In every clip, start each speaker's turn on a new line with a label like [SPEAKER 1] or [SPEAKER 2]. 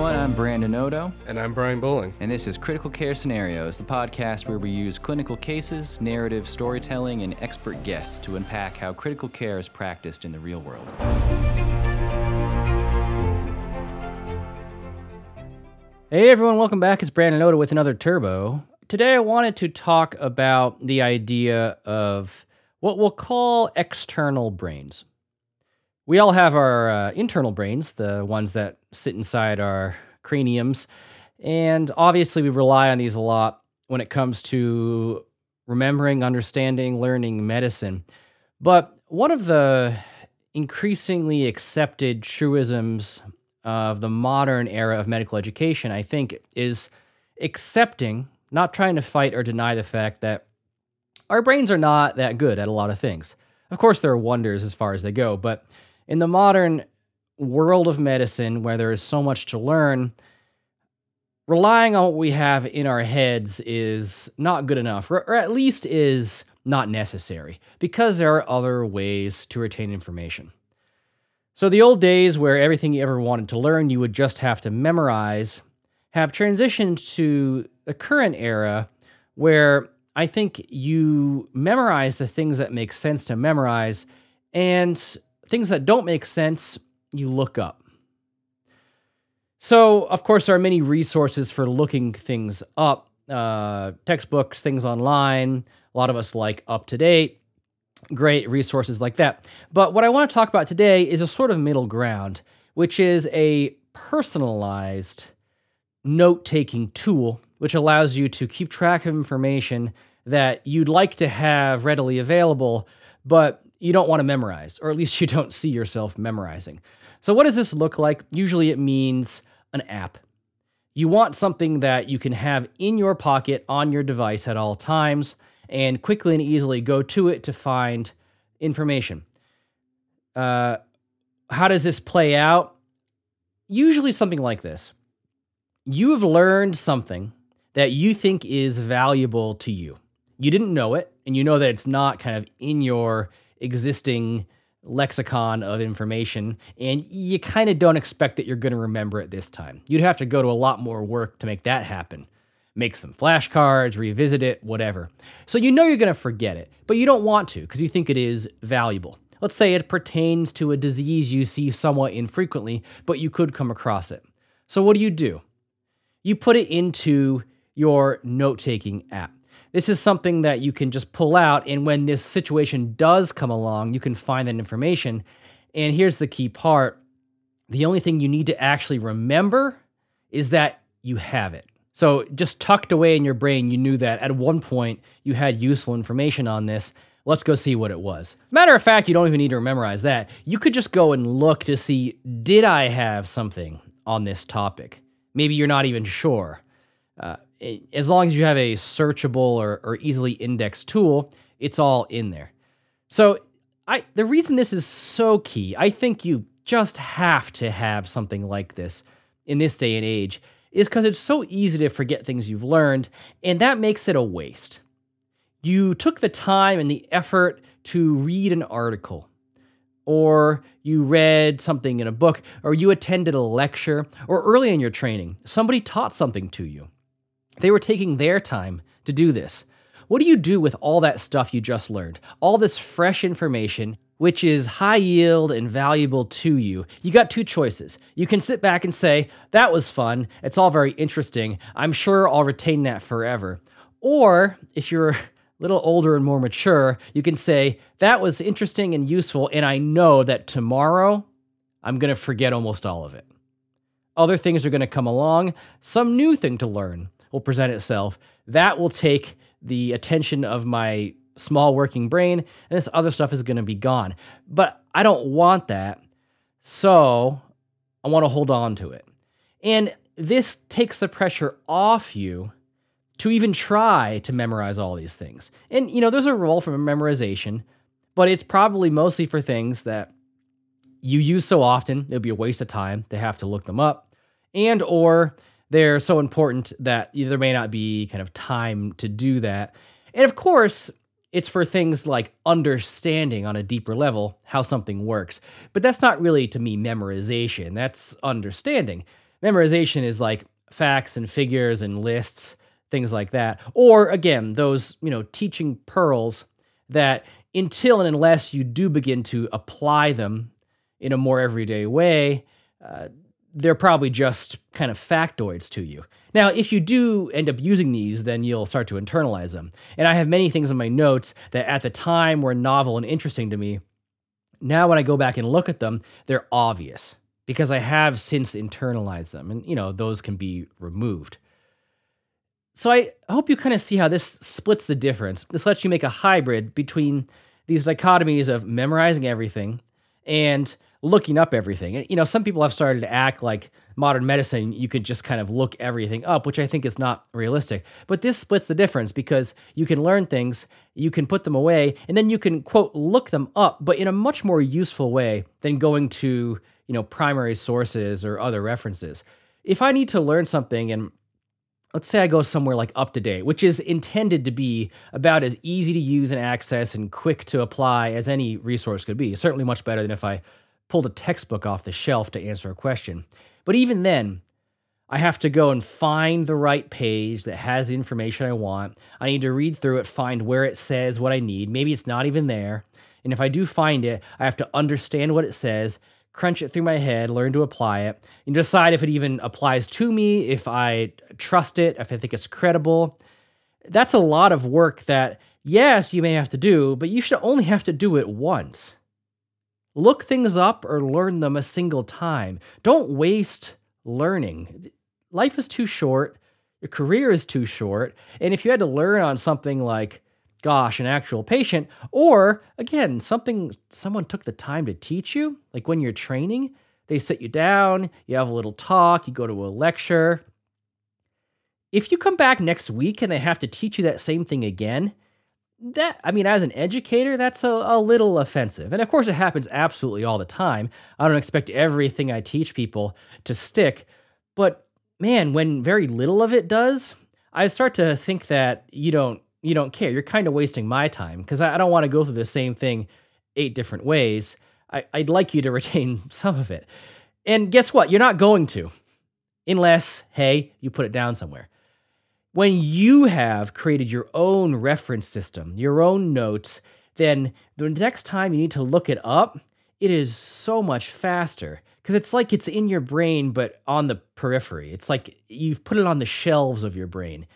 [SPEAKER 1] everyone. I'm Brandon Oto,
[SPEAKER 2] And I'm Brian Bowling.
[SPEAKER 1] and this is Critical Care Scenarios, the podcast where we use clinical cases, narrative storytelling, and expert guests to unpack how critical care is practiced in the real world. Hey everyone, welcome back. It's Brandon Oto with another TIRBO. Today I wanted to talk about the idea of what we'll call external brains. We all have our uh, internal brains, the ones that sit inside our craniums, and obviously we rely on these a lot when it comes to remembering, understanding, learning medicine. But one of the increasingly accepted truisms of the modern era of medical education, I think, is accepting, not trying to fight or deny the fact that our brains are not that good at a lot of things. Of course, there are wonders as far as they go, but in the modern world of medicine where there is so much to learn, relying on what we have in our heads is not good enough, or, at least is not necessary, because there are other ways to retain information. So, the old days where everything you ever wanted to learn you would just have to memorize have transitioned to the current era where I think you memorize the things that make sense to memorize and things that don't make sense you look up. So, of course, there are many resources for looking things up uh, textbooks, things online. A lot of us like UpToDate, great resources like that. But what I want to talk about today is a sort of middle ground, which is a personalized note taking tool, which allows you to keep track of information that you'd like to have readily available, but you don't want to memorize, or at least you don't see yourself memorizing. So, what does this look like? Usually, it means an app. You want something that you can have in your pocket on your device at all times and quickly and easily go to it to find information. Uh, how does this play out? Usually, something like this you have learned something that you think is valuable to you. You didn't know it, and you know that it's not kind of in your existing lexicon of information, and you kind of don't expect that you're going to remember it this time. You'd have to go to a lot more work to make that happen. Make some flashcards, revisit it, whatever. So you know you're going to forget it, but you don't want to because you think it is valuable. Let's say it pertains to a disease you see somewhat infrequently, but you could come across it. So what do you do? You put it into your note taking app. This is something that you can just pull out, and when this situation does come along, you can find that information. And here's the key part the only thing you need to actually remember is that you have it. So, just tucked away in your brain, you knew that at one point you had useful information on this. Let's go see what it was. As a matter of fact, you don't even need to memorize that. You could just go and look to see did I have something on this topic? Maybe you're not even sure. Uh, as long as you have a searchable or, or easily indexed tool, it's all in there. So, I the reason this is so key, I think you just have to have something like this in this day and age, is because it's so easy to forget things you've learned, and that makes it a waste. You took the time and the effort to read an article, or you read something in a book, or you attended a lecture, or early in your training, somebody taught something to you. They were taking their time to do this. What do you do with all that stuff you just learned? All this fresh information, which is high yield and valuable to you. You got two choices. You can sit back and say, That was fun. It's all very interesting. I'm sure I'll retain that forever. Or if you're a little older and more mature, you can say, That was interesting and useful, and I know that tomorrow I'm going to forget almost all of it. Other things are going to come along, some new thing to learn will present itself. That will take the attention of my small working brain, and this other stuff is going to be gone. But I don't want that. So I want to hold on to it. And this takes the pressure off you to even try to memorize all these things. And, you know, there's a role for memorization, but it's probably mostly for things that you use so often, it would be a waste of time to have to look them up. And, or they're so important that there may not be kind of time to do that. And of course, it's for things like understanding on a deeper level how something works. But that's not really to me memorization, that's understanding. Memorization is like facts and figures and lists, things like that. Or again, those, you know, teaching pearls that until and unless you do begin to apply them in a more everyday way, uh, they're probably just kind of factoids to you. Now, if you do end up using these, then you'll start to internalize them. And I have many things in my notes that at the time were novel and interesting to me. Now, when I go back and look at them, they're obvious because I have since internalized them. And, you know, those can be removed. So I hope you kind of see how this splits the difference. This lets you make a hybrid between these dichotomies of memorizing everything and looking up everything. And, you know, some people have started to act like modern medicine, you could just kind of look everything up, which I think is not realistic. But this splits the difference because you can learn things, you can put them away, and then you can, quote, look them up, but in a much more useful way than going to, you know, primary sources or other references. If I need to learn something and let's say I go somewhere like UpToDate, which is intended to be about as easy to use and access and quick to apply as any resource could be. Certainly much better than if I pulled a textbook off the shelf to answer a question. But even then, I have to go and find the right page that has the information I want. I need to read through it, find where it says what I need. Maybe it's not even there. And if I do find it, I have to understand what it says, crunch it through my head, learn to apply it, and decide if it even applies to me, if I trust it, if I think it's credible. That's a lot of work that, yes, you may have to do, but you should only have to do it once. Look things up or learn them a single time. Don't waste learning. Life is too short. Your career is too short. And if you had to learn on something like, gosh, an actual patient, or again, something someone took the time to teach you, like when you're training, they sit you down, you have a little talk, you go to a lecture. If you come back next week and they have to teach you that same thing again, that I mean, as an educator, that's a, a little offensive. And of course, it happens absolutely all the time. I don't expect everything I teach people to stick, but man, when very little of it does, I start to think that you don't you don't care. You're kind of wasting my time because I, I, don't want to go through the same thing eight different ways. I, I'd like you to retain some of it. And guess what? You're not going to, unless hey, you put it down somewhere when you have created your own reference system, your own notes, then the next time you need to look it up, it is so much faster because it's like it's in your brain but on the periphery. It's like you've put it on the shelves of your brain.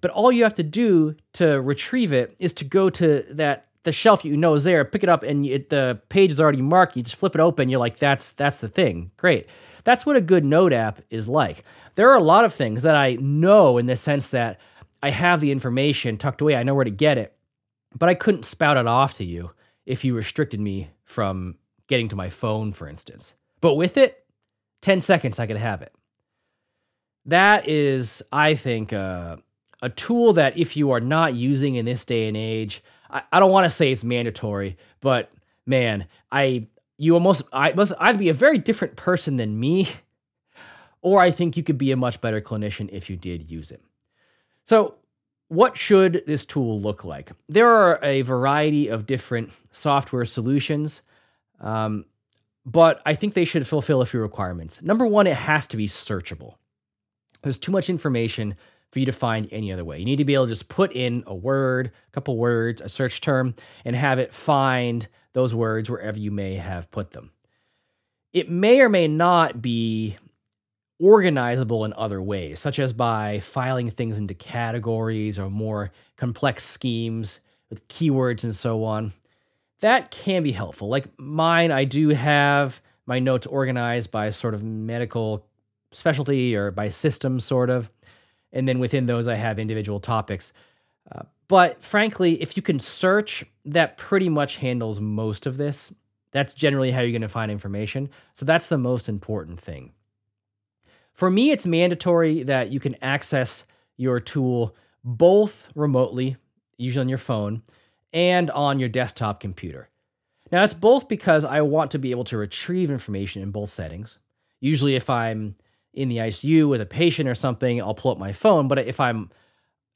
[SPEAKER 1] But all you have to do to retrieve it is to go to that the shelf you know is there, pick it up, and it, the page is already marked. You just flip it open. You're like, that's that's the thing. Great. That's what a good note app is like. There are a lot of things that I know in the sense that I have the information tucked away. I know where to get it, but I couldn't spout it off to you if you restricted me from getting to my phone, for instance. But with it, 10 seconds, I could have it. That is, I think, uh, a tool that if you are not using in this day and age, I, I don't want to say it's mandatory, but man, I you almost I must I'd be a very different person than me, or I think you could be a much better clinician if you did use it. So, what should this tool look like? There are a variety of different software solutions, um, but I think they should fulfill a few requirements. Number one, it has to be searchable. There's too much information for you to find any other way. You need to be able to just put in a word, a couple words, a search term, and have it find those words wherever you may have put them. It may or may not be organizable in other ways, such as by filing things into categories or more complex schemes with keywords and so on. That can be helpful. Like mine, I do have my notes organized by sort of medical specialty or by system, sort of. And then within those, I have individual topics. Uh, but frankly, if you can search, that pretty much handles most of this. That's generally how you're going to find information. So that's the most important thing. For me, it's mandatory that you can access your tool both remotely, usually on your phone, and on your desktop computer. Now, it's both because I want to be able to retrieve information in both settings. Usually, if I'm in the ICU with a patient or something, I'll pull up my phone. But if I'm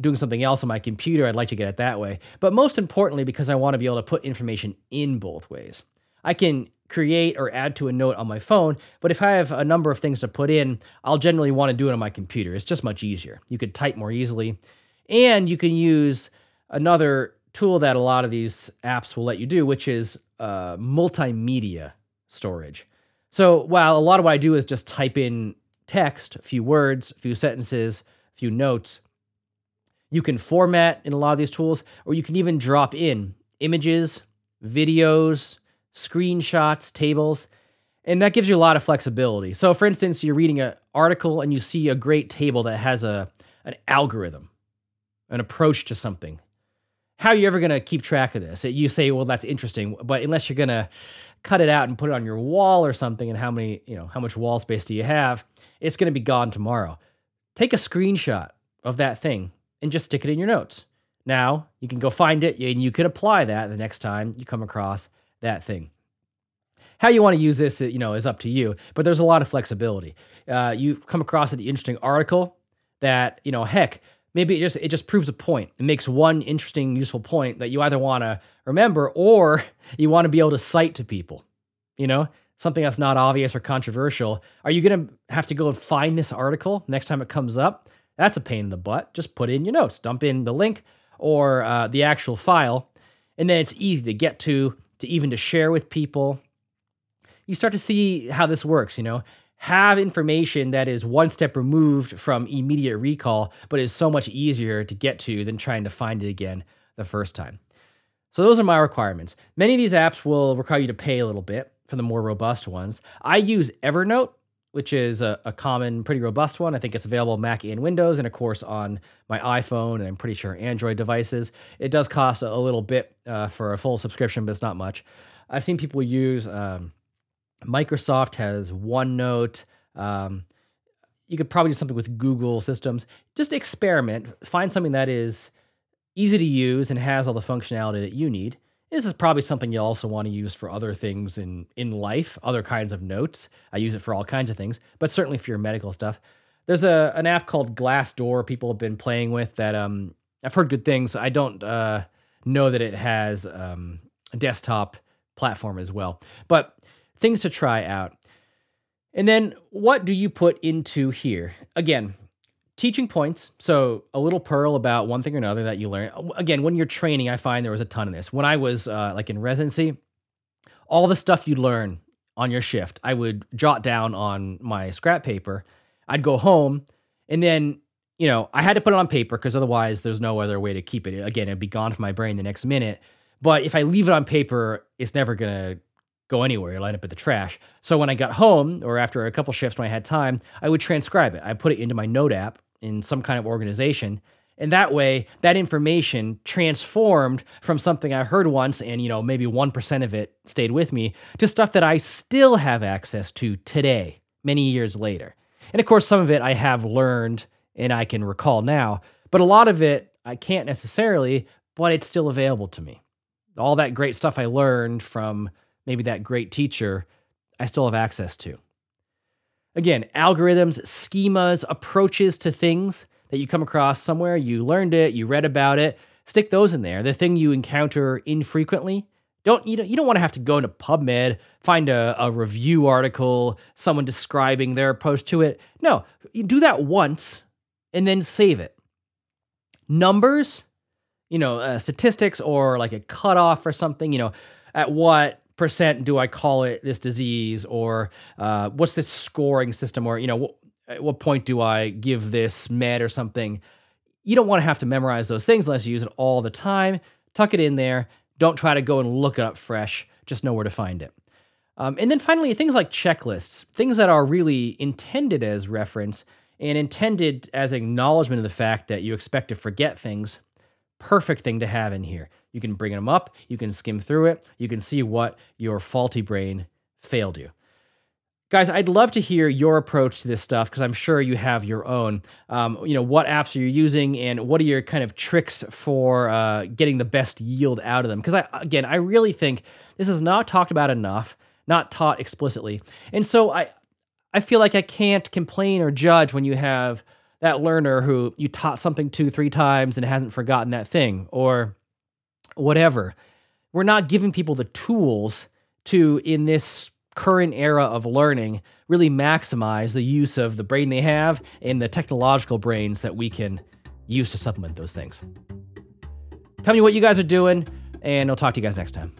[SPEAKER 1] doing something else on my computer, I'd like to get it that way. But most importantly, because I want to be able to put information in both ways. I can create or add to a note on my phone. But if I have a number of things to put in, I'll generally want to do it on my computer. It's just much easier. You could type more easily. And you can use another tool that a lot of these apps will let you do, which is uh, multimedia storage. So while a lot of what I do is just type in text, a few words, a few sentences, a few notes, you can format in a lot of these tools, or you can even drop in images, videos, screenshots, tables, and that gives you a lot of flexibility. So for instance, you're reading an article and you see a great table that has a an algorithm, an approach to something how are you ever going to keep track of this? You say, well, that's interesting, but unless you're going to cut it out and put it on your wall or something, and how many, you know, how much wall space do you have? It's going to be gone tomorrow. Take a screenshot of that thing and just stick it in your notes. Now you can go find it and you can apply that the next time you come across that thing. How you want to use this, you know, is up to you, but there's a lot of flexibility. Uh, you come across an interesting article that, you know, heck, maybe it just it just proves a point. It makes one interesting, useful point that you either want to remember or you want to be able to cite to people. You know, something that's not obvious or controversial. Are you going to have to go and find this article next time it comes up? That's a pain in the butt. Just put in your notes, dump in the link or uh, the actual file, and then it's easy to get to, to even to share with people. You start to see how this works. You know, have information that is one step removed from immediate recall, but is so much easier to get to than trying to find it again the first time. So, those are my requirements. Many of these apps will require you to pay a little bit for the more robust ones. I use Evernote, which is a, a common, pretty robust one. I think it's available Mac and Windows, and of course on my iPhone, and I'm pretty sure Android devices. It does cost a, little bit uh, for a full subscription, but it's not much. I've seen people use. Um, Microsoft has OneNote. Um, you could probably do something with Google systems. Just experiment. Find something that is easy to use and has all the functionality that you need. This is probably something you'll also want to use for other things in in life, other kinds of notes. I use it for all kinds of things, but certainly for your medical stuff. There's a an app called Glassdoor people have been playing with that um I've heard good things. I don't uh, know that it has um, a desktop platform as well, but things to try out. And then what do you put into here? Again, teaching points. So a little pearl about one thing or another that you learn. Again, when you're training, I find there was a ton of this. When I was uh, like in residency, all the stuff you'd learn on your shift, I would jot down on my scrap paper. I'd go home and then, you know, I had to put it on paper because otherwise there's no other way to keep it. Again, it'd be gone from my brain the next minute. But if I leave it on paper, it's never going to go anywhere, you line up at the trash. So when I got home or after a couple shifts when I had time, I would transcribe it. I put it into my note app in some kind of organization. And that way, that information transformed from something I heard once and, you know, maybe 1% of it stayed with me to stuff that I still have access to today, many years later. And of course, some of it I have learned and I can recall now, but a lot of it I can't necessarily, but it's still available to me. All that great stuff I learned from maybe that great teacher, I still have access to. Again, algorithms, schemas, approaches to things that you come across somewhere, you learned it, you read about it, stick those in there. The thing you encounter infrequently, don't you don't, you don't want to have to go into PubMed, find a, a review article, someone describing their approach to it. No, you do that once and then save it. Numbers, you know, uh, statistics or like a cutoff or something, you know, at what percent do I call it this disease, or uh, what's the scoring system, or you know, wh- at what point do I give this med or something? You don't want to have to memorize those things unless you use it all the time. Tuck it in there. Don't try to go and look it up fresh. Just know where to find it. Um, and then finally, things like checklists, things that are really intended as reference and intended as acknowledgement of the fact that you expect to forget things. Perfect thing to have in here. You can bring them up, you can skim through it, you can see what your faulty brain failed you. Guys, I'd love to hear your approach to this stuff because I'm sure you have your own. Um, you know, what apps are you using, and what are your kind of tricks for uh, getting the best yield out of them? Because I, again, I really think this is not talked about enough, not taught explicitly, and so I, I feel like I can't complain or judge when you have that learner who you taught something two, three times and hasn't forgotten that thing, or whatever. We're not giving people the tools to, in this current era of learning, really maximize the use of the brain they have and the technological brains that we can use to supplement those things. Tell me what you guys are doing, and I'll talk to you guys next time.